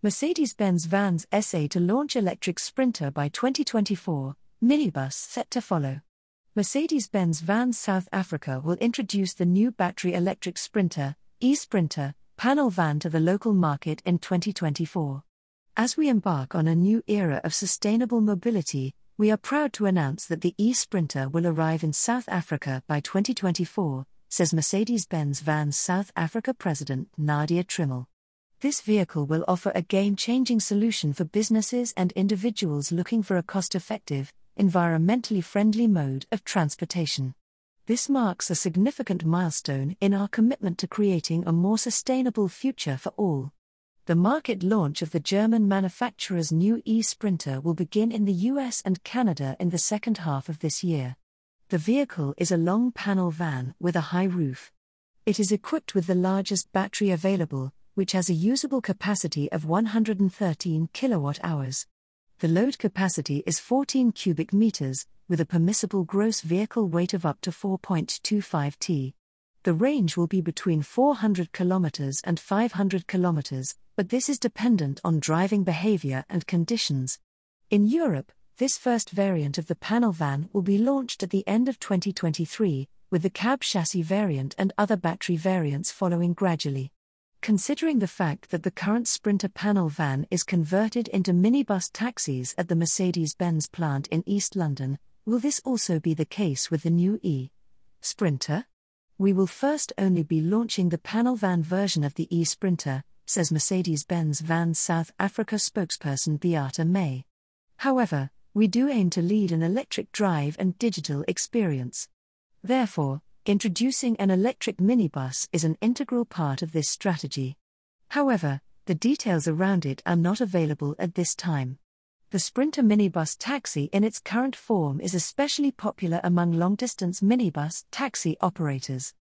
Mercedes Benz Vans SA to launch electric Sprinter by 2024, minibus set to follow. Mercedes Benz Vans South Africa will introduce the new battery electric Sprinter, e Sprinter, panel van to the local market in 2024. As we embark on a new era of sustainable mobility, we are proud to announce that the e Sprinter will arrive in South Africa by 2024, says Mercedes Benz Vans South Africa President Nadia Trimmel. This vehicle will offer a game changing solution for businesses and individuals looking for a cost effective, environmentally friendly mode of transportation. This marks a significant milestone in our commitment to creating a more sustainable future for all. The market launch of the German manufacturer's new e Sprinter will begin in the US and Canada in the second half of this year. The vehicle is a long panel van with a high roof. It is equipped with the largest battery available, which has a usable capacity of 113 kilowatt hours. The load capacity is 14 cubic meters, with a permissible gross vehicle weight of up to 4.25 t. The range will be between 400 kilometers and 500 kilometers, but this is dependent on driving behavior and conditions. In Europe, this first variant of the panel van will be launched at the end of 2023, with the cab chassis variant and other battery variants following gradually. Considering the fact that the current Sprinter panel van is converted into minibus taxis at the Mercedes Benz plant in East London, will this also be the case with the new E Sprinter? We will first only be launching the panel van version of the e Sprinter, says Mercedes Benz Van South Africa spokesperson Beata May. However, we do aim to lead an electric drive and digital experience. Therefore, Introducing an electric minibus is an integral part of this strategy. However, the details around it are not available at this time. The Sprinter minibus taxi in its current form is especially popular among long distance minibus taxi operators.